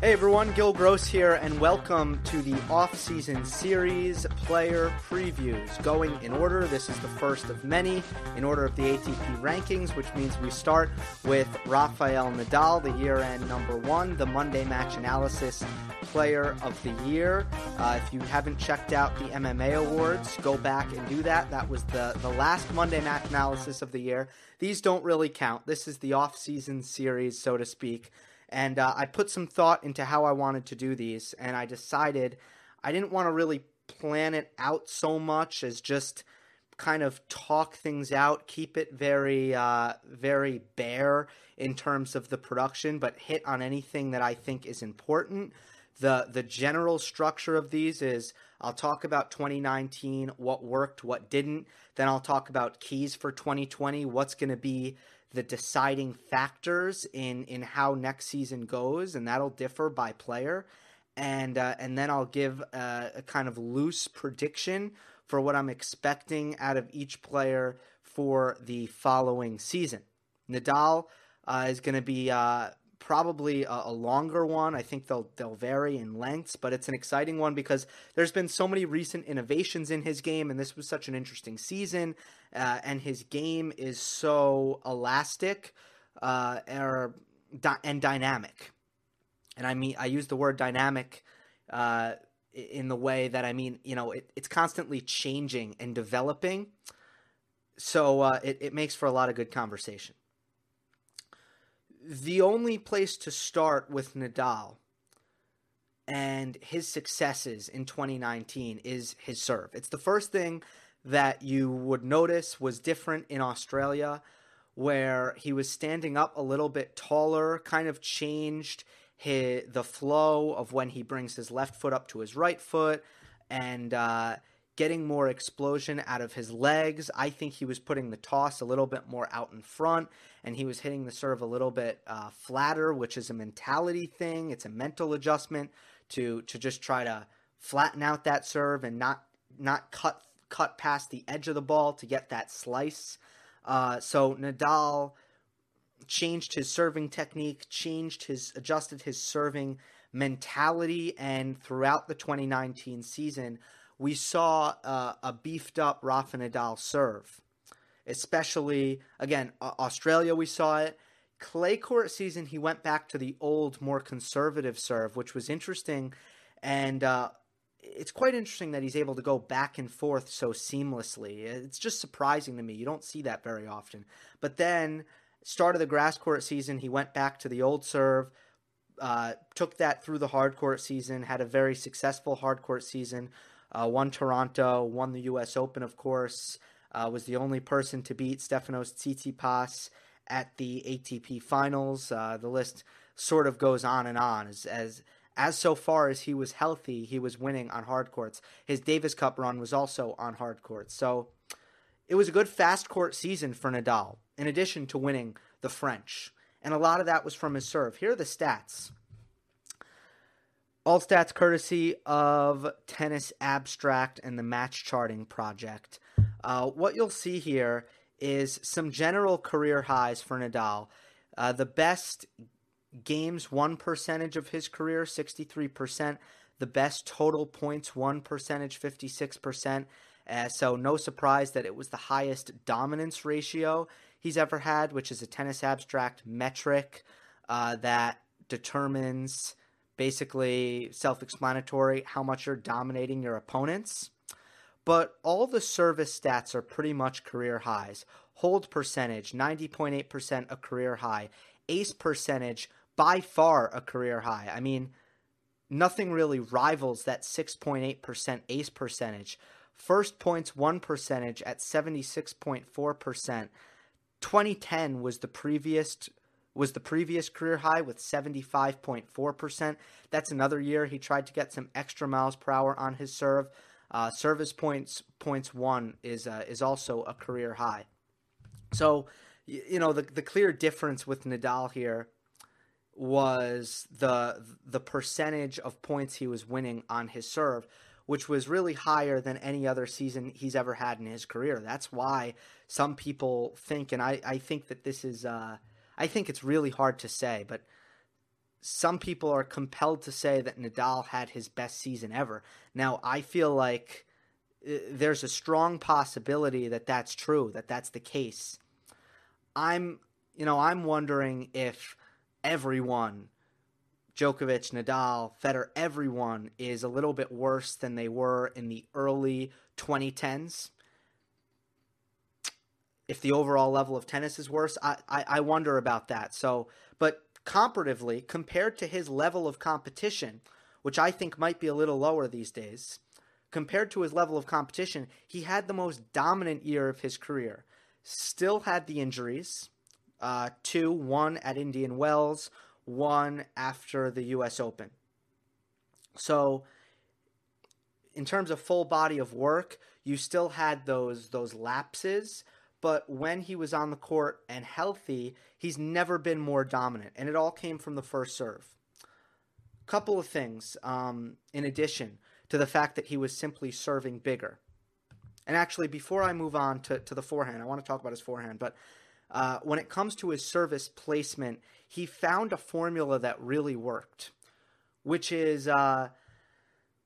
Hey everyone, Gil Gross here, and welcome to the off-season series player previews. Going in order, this is the first of many in order of the ATP rankings, which means we start with Rafael Nadal, the year-end number one, the Monday Match Analysis Player of the Year. Uh, if you haven't checked out the MMA awards, go back and do that. That was the the last Monday Match Analysis of the year. These don't really count. This is the off-season series, so to speak. And uh, I put some thought into how I wanted to do these, and I decided I didn't want to really plan it out so much as just kind of talk things out, keep it very, uh, very bare in terms of the production, but hit on anything that I think is important. The, the general structure of these is I'll talk about 2019, what worked, what didn't. Then I'll talk about keys for 2020, what's going to be the deciding factors in in how next season goes, and that'll differ by player. And uh, and then I'll give a, a kind of loose prediction for what I'm expecting out of each player for the following season. Nadal uh, is going to be uh, probably a, a, longer one. I think they'll they'll vary in lengths, but it's an exciting one because there's been so many recent innovations in his game, and this was such an interesting season. Uh, and his game is so elastic uh, or, and dynamic. And I mean, I use the word dynamic uh, in the way that I mean, you know, it, it's constantly changing and developing. So uh, it, it makes for a lot of good conversation the only place to start with Nadal and his successes in 2019 is his serve. It's the first thing that you would notice was different in Australia, where he was standing up a little bit taller, kind of changed his, the flow of when he brings his left foot up to his right foot, and uh, getting more explosion out of his legs. I think he was putting the toss a little bit more out in front, and he was hitting the serve a little bit uh, flatter, which is a mentality thing. It's a mental adjustment to to just try to flatten out that serve and not not cut cut past the edge of the ball to get that slice. Uh, so Nadal changed his serving technique, changed his adjusted his serving mentality, and throughout the 2019 season we saw uh, a beefed up Rafa Nadal serve. Especially, again, Australia, we saw it. Clay court season, he went back to the old, more conservative serve, which was interesting. And uh, it's quite interesting that he's able to go back and forth so seamlessly. It's just surprising to me. You don't see that very often. But then, start of the grass court season, he went back to the old serve, uh, took that through the hard court season, had a very successful hard court season, uh, won Toronto, won the U.S. Open, of course. Uh, was the only person to beat Stefanos Tsitsipas at the ATP Finals. Uh, the list sort of goes on and on as as as so far as he was healthy, he was winning on hard courts. His Davis Cup run was also on hard courts. So it was a good fast court season for Nadal, in addition to winning the French. And a lot of that was from his serve. Here are the stats. All stats courtesy of Tennis Abstract and the Match Charting Project. Uh, what you'll see here is some general career highs for Nadal. Uh, the best games won percentage of his career, 63%. The best total points won percentage, 56%. Uh, so, no surprise that it was the highest dominance ratio he's ever had, which is a tennis abstract metric uh, that determines basically self explanatory how much you're dominating your opponents. But all the service stats are pretty much career highs. Hold percentage, 90.8% a career high. Ace percentage, by far a career high. I mean, nothing really rivals that 6.8% ace percentage. First points won percentage at 76.4%. 2010 was the previous was the previous career high with 75.4%. That's another year he tried to get some extra miles per hour on his serve. Uh, service points points won is uh, is also a career high. So, you know, the the clear difference with Nadal here was the the percentage of points he was winning on his serve, which was really higher than any other season he's ever had in his career. That's why some people think, and I, I think that this is uh, I think it's really hard to say, but some people are compelled to say that Nadal had his best season ever. Now, I feel like uh, there's a strong possibility that that's true, that that's the case. I'm, you know, I'm wondering if everyone, Djokovic, Nadal, Federer, everyone is a little bit worse than they were in the early 2010s. If the overall level of tennis is worse, I, I, I wonder about that. So, but comparatively, compared to his level of competition, which I think might be a little lower these days, compared to his level of competition, he had the most dominant year of his career. Still had the injuries, uh, two, one at Indian Wells, one after the U.S. Open. So, in terms of full body of work, you still had those those lapses, but when he was on the court and healthy, he's never been more dominant, and it all came from the first serve. Couple of things, um, in addition to the fact that he was simply serving bigger. And actually, before I move on to, to the forehand, I want to talk about his forehand, but uh, when it comes to his service placement, he found a formula that really worked, which is uh,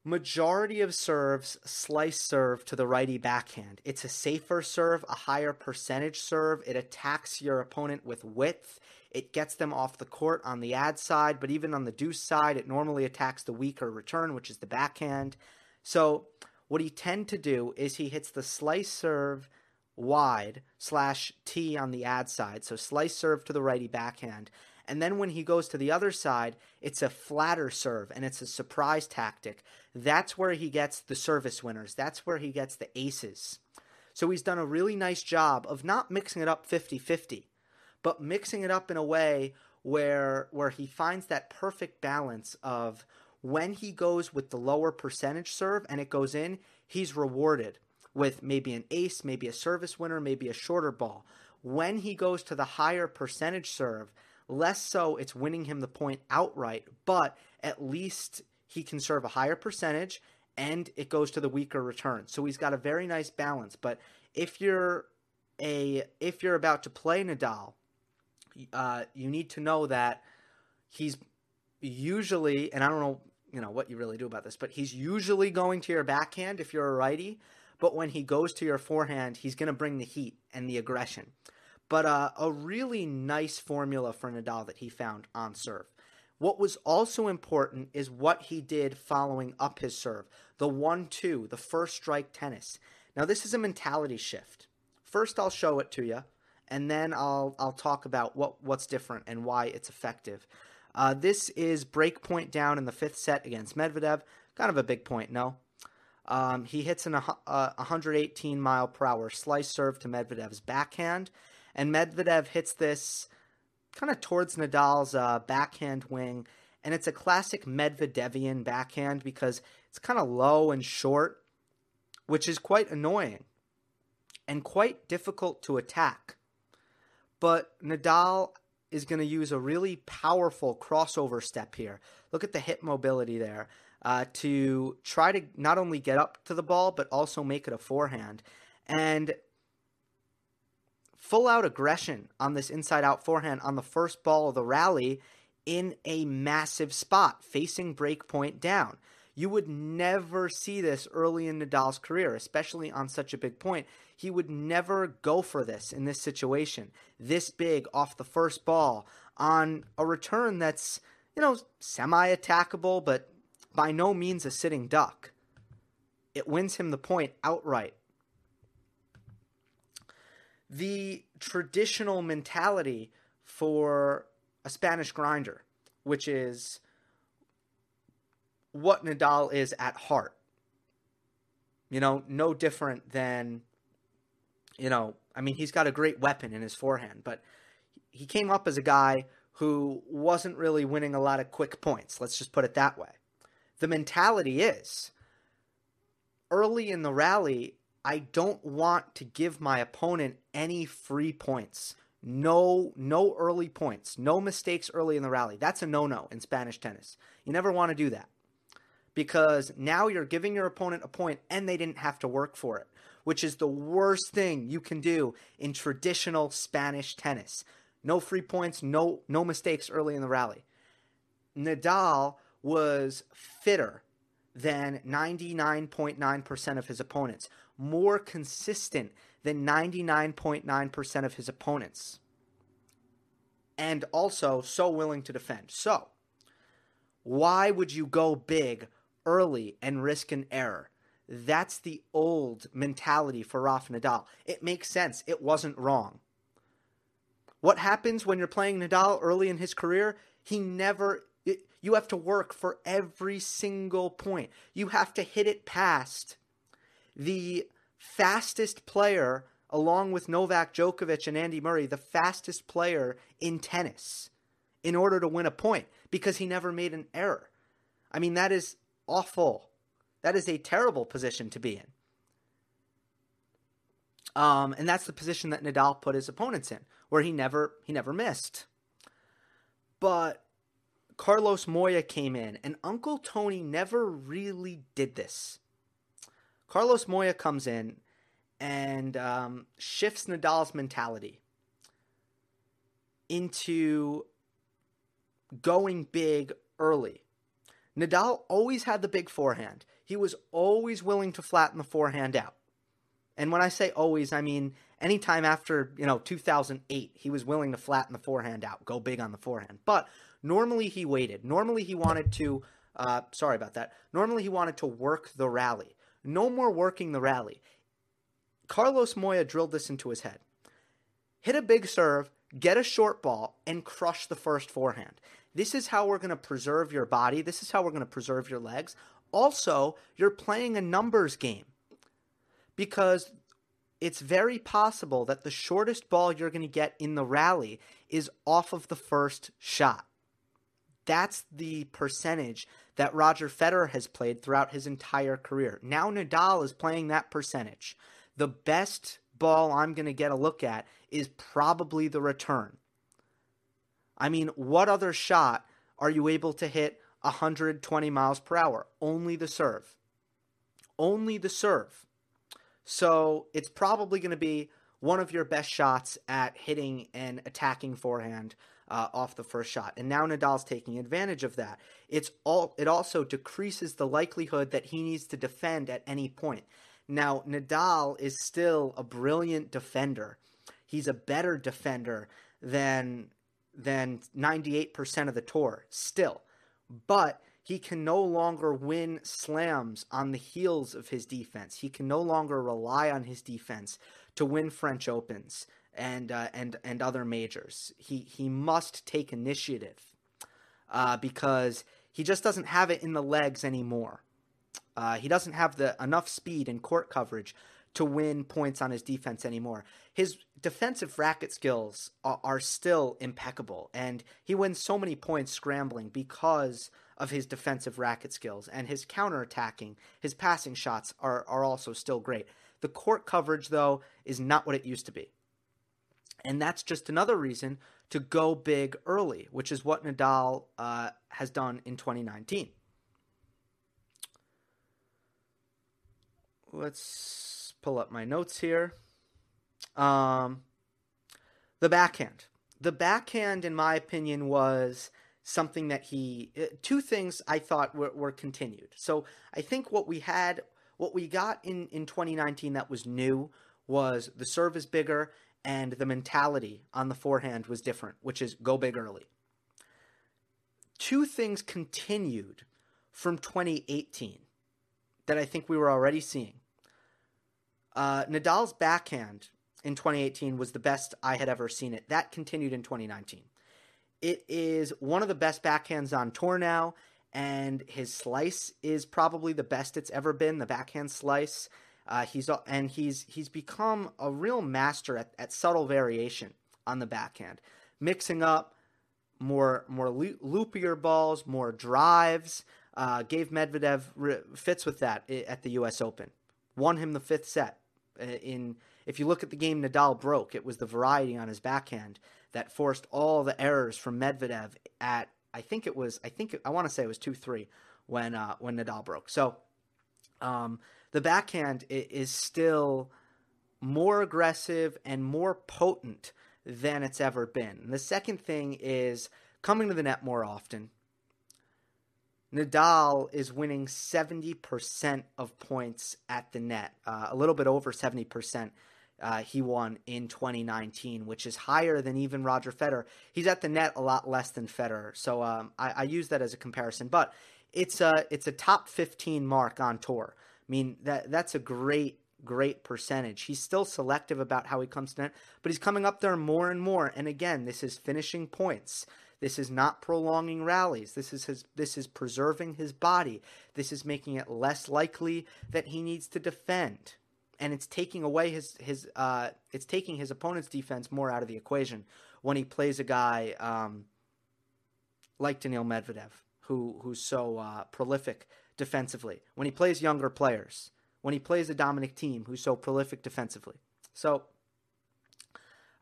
majority of serves slice serve to the righty backhand. It's a safer serve, a higher percentage serve. It attacks your opponent with width. It gets them off the court on the ad side, but even on the deuce side, it normally attacks the weaker return, which is the backhand. So, what he tend to do is he hits the slice serve wide slash T on the ad side. So, slice serve to the righty backhand. And then when he goes to the other side, it's a flatter serve and it's a surprise tactic. That's where he gets the service winners. That's where he gets the aces. So he's done a really nice job of not mixing it up 50 50, but mixing it up in a way where, where he finds that perfect balance of when he goes with the lower percentage serve and it goes in, he's rewarded with maybe an ace, maybe a service winner, maybe a shorter ball. When he goes to the higher percentage serve, Less so, it's winning him the point outright, but at least he can serve a higher percentage and it goes to the weaker return. So he's got a very nice balance. But if you're a if you're about to play Nadal, uh, you need to know that he's usually, and I don't know, you know, what you really do about this, but he's usually going to your backhand if you're a righty. But when he goes to your forehand, he's going to bring the heat and the aggression but uh, a really nice formula for Nadal that he found on serve. What was also important is what he did following up his serve the 1 2, the first strike tennis. Now, this is a mentality shift. First, I'll show it to you, and then I'll, I'll talk about what, what's different and why it's effective. Uh, this is break point down in the fifth set against Medvedev. Kind of a big point, no? Um, he hits an uh, 118 mile per hour slice serve to Medvedev's backhand and Medvedev hits this kind of towards Nadal's uh, backhand wing, and it's a classic Medvedevian backhand because it's kind of low and short, which is quite annoying and quite difficult to attack. But Nadal is going to use a really powerful crossover step here. Look at the hip mobility there uh, to try to not only get up to the ball, but also make it a forehand. And full out aggression on this inside out forehand on the first ball of the rally in a massive spot, facing break point down. You would never see this early in Nadal's career, especially on such a big point. He would never go for this in this situation, this big off the first ball on a return that's, you know, semi attackable, but by no means a sitting duck. It wins him the point outright the traditional mentality for a Spanish grinder, which is what Nadal is at heart. You know, no different than, you know, I mean, he's got a great weapon in his forehand, but he came up as a guy who wasn't really winning a lot of quick points. Let's just put it that way. The mentality is early in the rally, I don't want to give my opponent any free points. No, no early points. No mistakes early in the rally. That's a no-no in Spanish tennis. You never want to do that. Because now you're giving your opponent a point and they didn't have to work for it, which is the worst thing you can do in traditional Spanish tennis. No free points, no no mistakes early in the rally. Nadal was fitter than 99.9% of his opponents, more consistent than 99.9% of his opponents, and also so willing to defend. So, why would you go big early and risk an error? That's the old mentality for Rafa Nadal. It makes sense. It wasn't wrong. What happens when you're playing Nadal early in his career? He never you have to work for every single point. You have to hit it past the fastest player, along with Novak Djokovic and Andy Murray, the fastest player in tennis in order to win a point because he never made an error. I mean, that is awful. That is a terrible position to be in. Um, and that's the position that Nadal put his opponents in, where he never he never missed. But Carlos Moya came in, and Uncle Tony never really did this. Carlos Moya comes in and um, shifts Nadal's mentality into going big early. Nadal always had the big forehand. He was always willing to flatten the forehand out. And when I say always, I mean anytime after, you know, 2008, he was willing to flatten the forehand out, go big on the forehand. But Normally he waited. Normally he wanted to. Uh, sorry about that. Normally he wanted to work the rally. No more working the rally. Carlos Moya drilled this into his head. Hit a big serve, get a short ball, and crush the first forehand. This is how we're going to preserve your body. This is how we're going to preserve your legs. Also, you're playing a numbers game because it's very possible that the shortest ball you're going to get in the rally is off of the first shot. That's the percentage that Roger Federer has played throughout his entire career. Now Nadal is playing that percentage. The best ball I'm going to get a look at is probably the return. I mean, what other shot are you able to hit 120 miles per hour? Only the serve. Only the serve. So it's probably going to be one of your best shots at hitting an attacking forehand uh, off the first shot. And now Nadal's taking advantage of that. It's all it also decreases the likelihood that he needs to defend at any point. Now Nadal is still a brilliant defender. He's a better defender than than 98% of the tour still. But he can no longer win slams on the heels of his defense. He can no longer rely on his defense to win French Opens and uh, and and other majors. He he must take initiative uh, because he just doesn't have it in the legs anymore. Uh, he doesn't have the enough speed and court coverage to win points on his defense anymore. His defensive racket skills are, are still impeccable, and he wins so many points scrambling because of his defensive racket skills and his counterattacking, his passing shots are are also still great. The court coverage though is not what it used to be. And that's just another reason to go big early, which is what Nadal uh, has done in 2019. Let's pull up my notes here. Um, the backhand. The backhand, in my opinion, was something that he. Uh, two things I thought were, were continued. So I think what we had, what we got in, in 2019 that was new was the serve is bigger and the mentality on the forehand was different, which is go big early. Two things continued from 2018 that I think we were already seeing. Uh, Nadal's backhand in 2018 was the best I had ever seen it. That continued in 2019. It is one of the best backhands on tour now, and his slice is probably the best it's ever been. The backhand slice uh, he's and he's he's become a real master at, at subtle variation on the backhand, mixing up more more loopier balls, more drives. Uh, gave Medvedev fits with that at the U.S. Open. Won him the fifth set. Uh, in if you look at the game Nadal broke, it was the variety on his backhand that forced all the errors from Medvedev at I think it was I think I want to say it was two three when uh, when Nadal broke. So um, the backhand is still more aggressive and more potent than it's ever been. And the second thing is coming to the net more often. Nadal is winning 70% of points at the net, uh, a little bit over 70%. Uh, he won in 2019, which is higher than even Roger Federer. He's at the net a lot less than Federer, so um, I, I, use that as a comparison. But it's a it's a top 15 mark on tour. I mean that that's a great great percentage. He's still selective about how he comes to net, but he's coming up there more and more. And again, this is finishing points. This is not prolonging rallies. This is his, this is preserving his body. This is making it less likely that he needs to defend. And it's taking away his his uh, it's taking his opponent's defense more out of the equation when he plays a guy um, like Daniil Medvedev, who who's so uh, prolific defensively. When he plays younger players, when he plays a Dominic Thiem who's so prolific defensively. So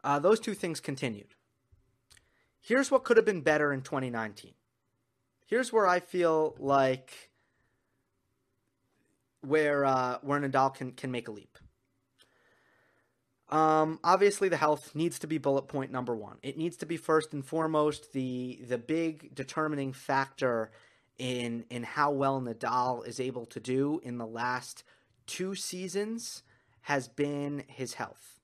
uh, those two things continued. Here's what could have been better in 2019. Here's where I feel like where uh, where Nadal can can make a leap. Um, obviously, the health needs to be bullet point number one. It needs to be first and foremost the the big determining factor in in how well Nadal is able to do in the last two seasons has been his health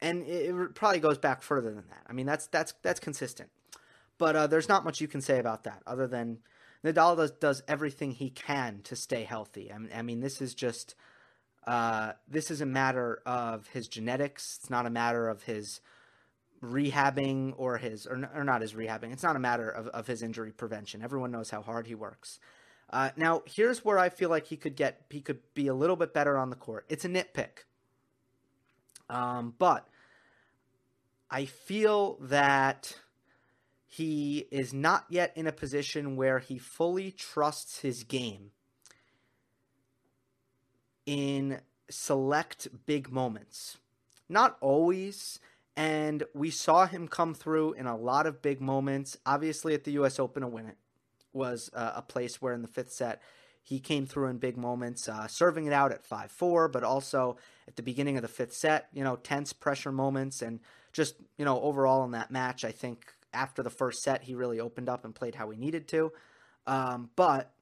and it, probably goes back further than that. I mean, that's that's that's consistent, but uh, there's not much you can say about that other than Nadal does does everything he can to stay healthy. I mean, I mean this is just uh, this is a matter of his genetics. It's not a matter of his rehabbing or his or, or not his rehabbing. It's not a matter of, of his injury prevention. Everyone knows how hard he works. Uh, now, here's where I feel like he could get he could be a little bit better on the court. It's a nitpick. Um, but I feel that he is not yet in a position where he fully trusts his game in select big moments. Not always, and we saw him come through in a lot of big moments. Obviously, at the U.S. Open, a win it was uh, a place where in the fifth set he came through in big moments, uh, serving it out at 5 4, but also at the beginning of the fifth set, you know, tense pressure moments. And just, you know, overall in that match, I think after the first set, he really opened up and played how he needed to. Um, but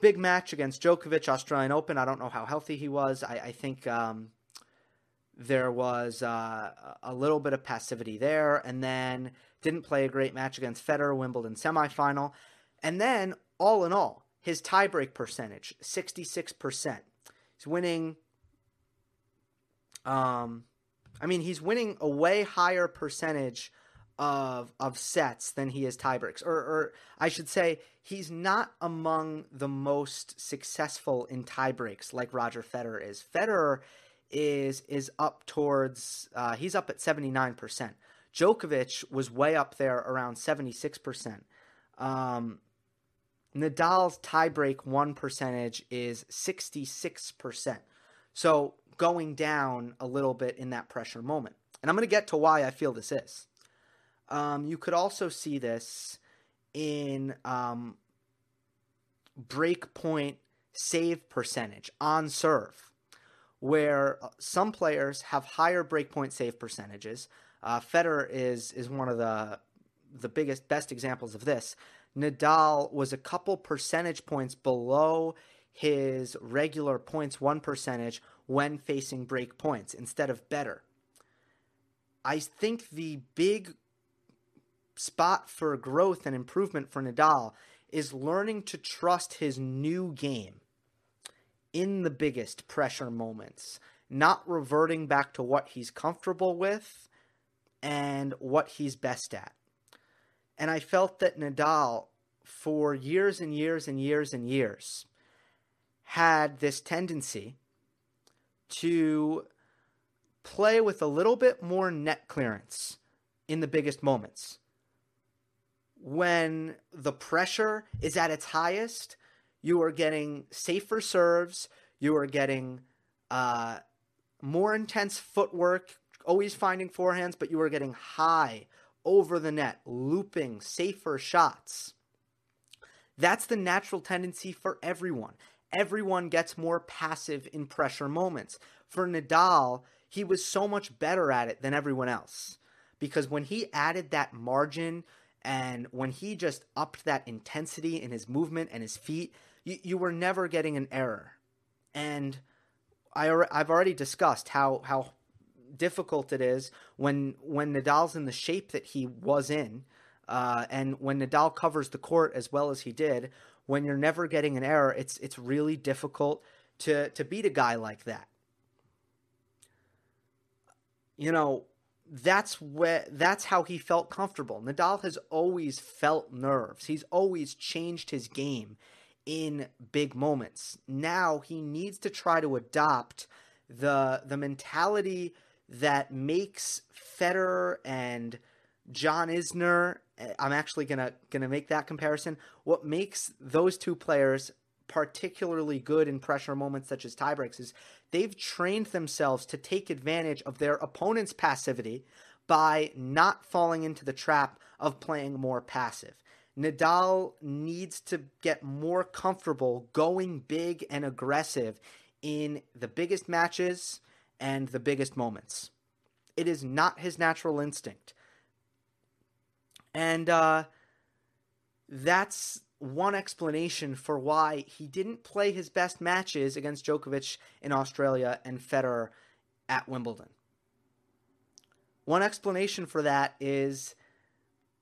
big match against Djokovic, Australian Open. I don't know how healthy he was. I, I think um, there was uh, a little bit of passivity there, and then didn't play a great match against Federer, Wimbledon semifinal. And then all in all, his tiebreak percentage, 66%. He's winning um I mean, he's winning a way higher percentage of of sets than he is tiebreaks. Or or I should say he's not among the most successful in tiebreaks like Roger Federer is. Federer is is up towards uh, he's up at 79%. Djokovic was way up there around 76%. Um, Nadal's tiebreak won percentage is 66%. So going down a little bit in that pressure moment. And I'm going to get to why I feel this is. Um, you could also see this in um, break point save percentage on serve, where uh, some players have higher breakpoint save percentages. Uh, Federer is is one of the the biggest best examples of this. Nadal was a couple percentage points below his regular points won percentage when facing break points instead of better. I think the big spot for growth and improvement for Nadal is learning to trust his new game in the biggest pressure moments, not reverting back to what he's comfortable with and what he's best at. And I felt that Nadal, for years and years and years and years, had this tendency to play with a little bit more net clearance in the biggest moments. When the pressure is at its highest, you are getting safer serves, you are getting uh, more intense footwork, always finding forehands, but you are getting high over the net, looping, safer shots. That's the natural tendency for everyone. Everyone gets more passive in pressure moments. For Nadal, he was so much better at it than everyone else because when he added that margin And when he just upped that intensity in his movement and his feet, you, you were never getting an error. And I, I've already discussed how, how difficult it is when when Nadal's in the shape that he was in, uh, and when Nadal covers the court as well as he did. When you're never getting an error, it's it's really difficult to to beat a guy like that. You know, that's where that's how he felt comfortable. Nadal has always felt nerves. He's always changed his game in big moments. Now he needs to try to adopt the the mentality that makes Federer and John Isner eh, I'm actually gonna gonna make that comparison. What makes those two players particularly good in pressure moments such as tiebreaks is they've trained themselves to take advantage of their opponent's passivity by not falling into the trap of playing more passive. Nadal needs to get more comfortable going big and aggressive in the biggest matches and the biggest moments. It is not his natural instinct. And uh, that's one explanation for why he didn't play his best matches against Djokovic in Australia and Federer at Wimbledon. One explanation for that is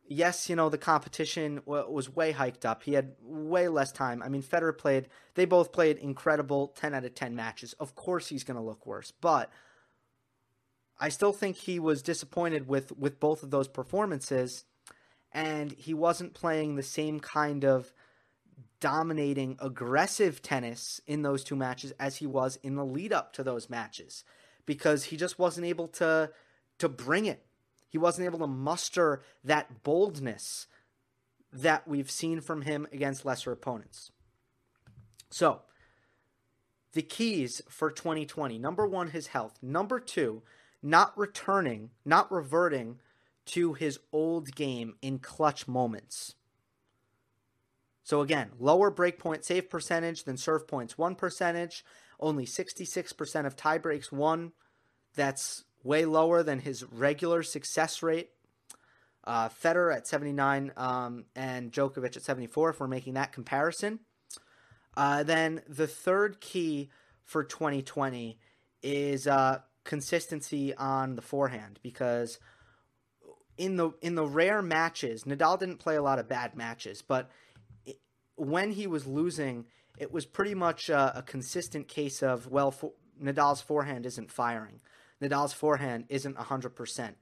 yes, you know, the competition was way hiked up. He had way less time. I mean, Federer played, they both played incredible 10 out of 10 matches. Of course he's going to look worse, but I still think he was disappointed with with both of those performances and he wasn't playing the same kind of dominating aggressive tennis in those two matches as he was in the lead up to those matches because he just wasn't able to to bring it. He wasn't able to muster that boldness that we've seen from him against lesser opponents. So, the keys for 2020 number one, his health. Number two, not returning, not reverting to his old game in clutch moments. So again, lower breakpoint save percentage than serve points won percentage, only 66% of tie breaks won. That's way lower than his regular success rate. Uh, Federer at 79 um, and Djokovic at 74, if we're making that comparison. Uh, then the third key for 2020 is uh, consistency on the forehand because in the in the rare matches, Nadal didn't play a lot of bad matches, but it, when he was losing, it was pretty much a, a consistent case of well, for, Nadal's forehand isn't firing. Nadal's forehand isn't 100%.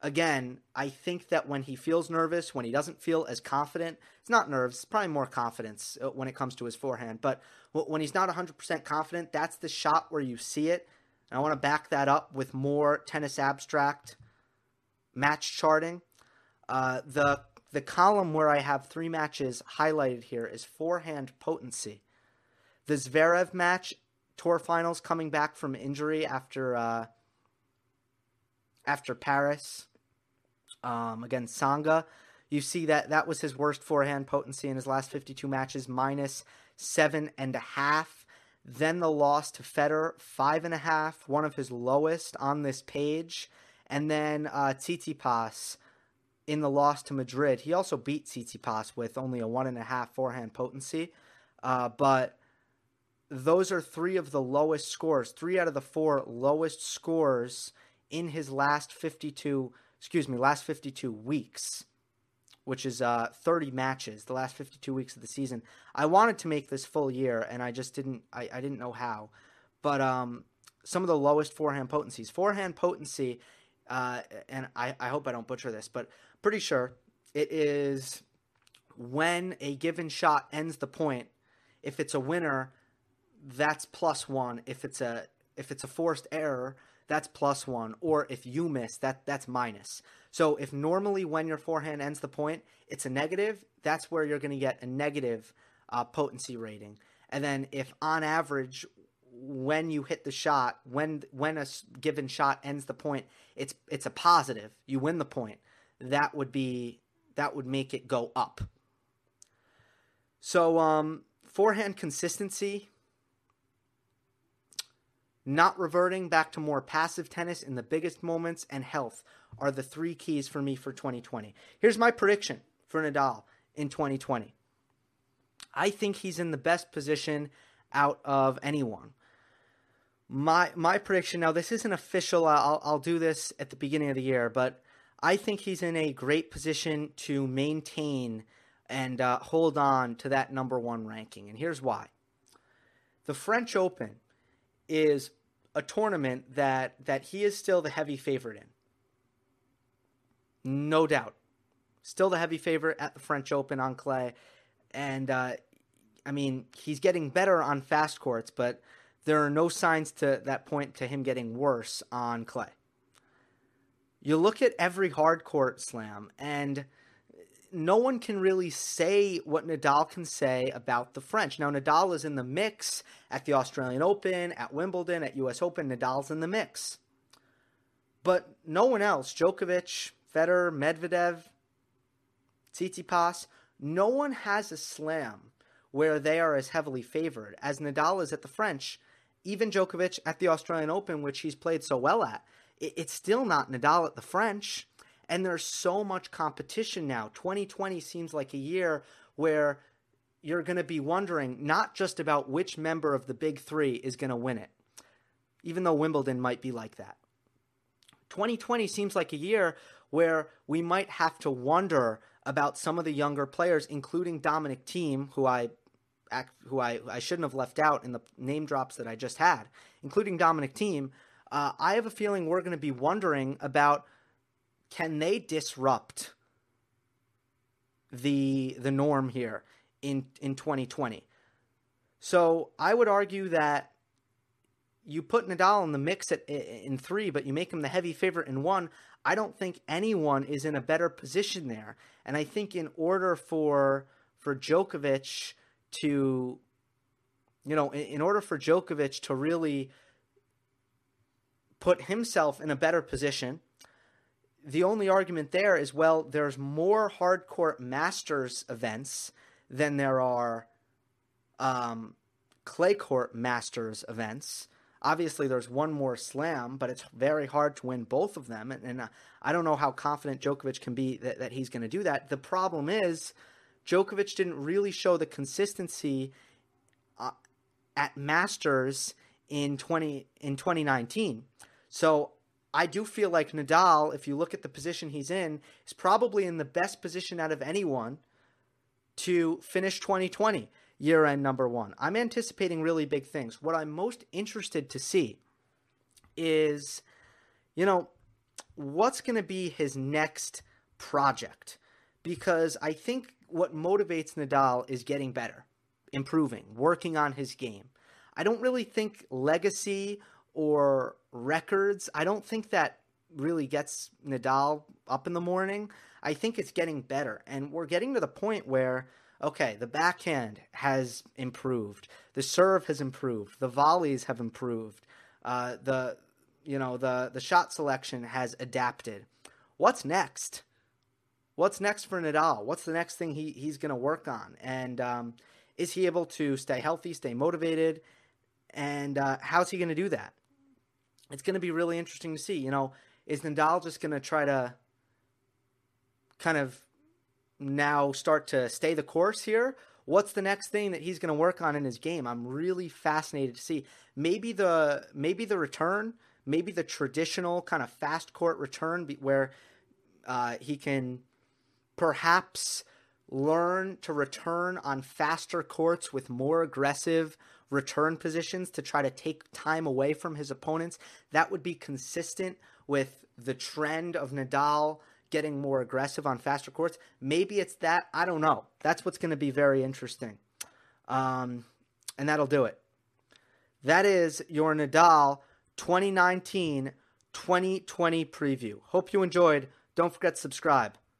Again, I think that when he feels nervous, when he doesn't feel as confident, it's not nerves, it's probably more confidence uh, when it comes to his forehand. But when he's not 100% confident, that's the shot where you see it. And I want to back that up with more tennis abstract match charting. Uh, the the column where I have three matches highlighted here is forehand potency. The Zverev match, tour finals, coming back from injury after uh, after Paris um, against Tsonga. You see that that was his worst forehand potency in his last 52 matches, minus seven and a half. Then the loss to Federer, five and a half, one of his lowest on this page. And then uh, Tsitsipas in the loss to Madrid, he also beat Tsitsipas with only a one and a half forehand potency. Uh, but those are three of the lowest scores, three out of the four lowest scores in his last 52, excuse me, last 52 weeks, which is uh, 30 matches, the last 52 weeks of the season. I wanted to make this full year, and I just didn't, I, I didn't know how. But um, some of the lowest forehand potencies. Forehand potency uh, and I, I hope I don't butcher this, but pretty sure it is when a given shot ends the point. If it's a winner, that's plus one. If it's a if it's a forced error, that's plus one. Or if you miss, that that's minus. So if normally when your forehand ends the point, it's a negative, that's where you're going to get a negative uh, potency rating. And then if on average when you hit the shot, when when a given shot ends the point, it's it's a positive. You win the point. That would be that would make it go up. So um, forehand consistency. not reverting back to more passive tennis in the biggest moments, and health are the three keys for me for 2020. Here's my prediction for Nadal in 2020. I think he's in the best position out of anyone. My my prediction now this isn't official. I'll I'll do this at the beginning of the year, but I think he's in a great position to maintain and uh, hold on to that number one ranking. And here's why: the French Open is a tournament that that he is still the heavy favorite in. No doubt. Still the heavy favorite at the French Open on clay. And uh, I mean, he's getting better on fast courts, but there are no signs to that point to him getting worse on clay. You look at every hard court slam, and no one can really say what Nadal can say about the French. Now, Nadal is in the mix at the Australian Open, at Wimbledon, at US Open. Nadal's in the mix. But no one else, Djokovic, Federer, Medvedev, Tsitsipas, no one has a slam where they are as heavily favored as Nadal is at the French. Even Djokovic at the Australian Open, which he's played so well at, it's still not Nadal at the French. And there's so much competition now. 2020 seems like a year where you're going to be wondering not just about which member of the big three is going to win it, even though Wimbledon might be like that. 2020 seems like a year where we might have to wonder about some of the younger players, including Dominic Thiem, who I who I, I shouldn't have left out in the name drops that I just had, including Dominic Thiem, Uh, I have a feeling we're going to be wondering about can they disrupt the the norm here in in 2020? So I would argue that you put Nadal in the mix at in three, but you make him the heavy favorite in one. I don't think anyone is in a better position there, and I think in order for for Djokovic to, you know, in, in order for Djokovic to really put himself in a better position, the only argument there is well, there's more hard court Masters events than there are um, clay court Masters events. Obviously, there's one more slam, but it's very hard to win both of them. And, and uh, I don't know how confident Djokovic can be that, that he's going to do that. The problem is, Djokovic didn't really show the consistency uh, at Masters in 20 in 2019. So I do feel like Nadal, if you look at the position he's in, is probably in the best position out of anyone to finish 2020 year end number one. I'm anticipating really big things. What I'm most interested to see is, you know, what's going to be his next project. Because I think what motivates Nadal is getting better, improving, working on his game. I don't really think legacy or records, I don't think that really gets Nadal up in the morning. I think it's getting better. And we're getting to the point where, okay, the backhand has improved, the serve has improved, the volleys have improved, uh, the you know the the shot selection has adapted. What's next? What's next for Nadal? What's the next thing he, he's going to work on? And um, is he able to stay healthy, stay motivated? And uh, how's he going to do that? It's going to be really interesting to see. You know, is Nadal just going to try to kind of now start to stay the course here? What's the next thing that he's going to work on in his game? I'm really fascinated to see. Maybe the maybe the return, maybe the traditional kind of fast court return where uh, he can perhaps learn to return on faster courts with more aggressive return positions to try to take time away from his opponents. That would be consistent with the trend of Nadal getting more aggressive on faster courts. Maybe it's that. I don't know. That's what's going to be very interesting. Um, and that'll do it. That is your Nadal 2019 2020 preview. Hope you enjoyed. Don't forget to subscribe.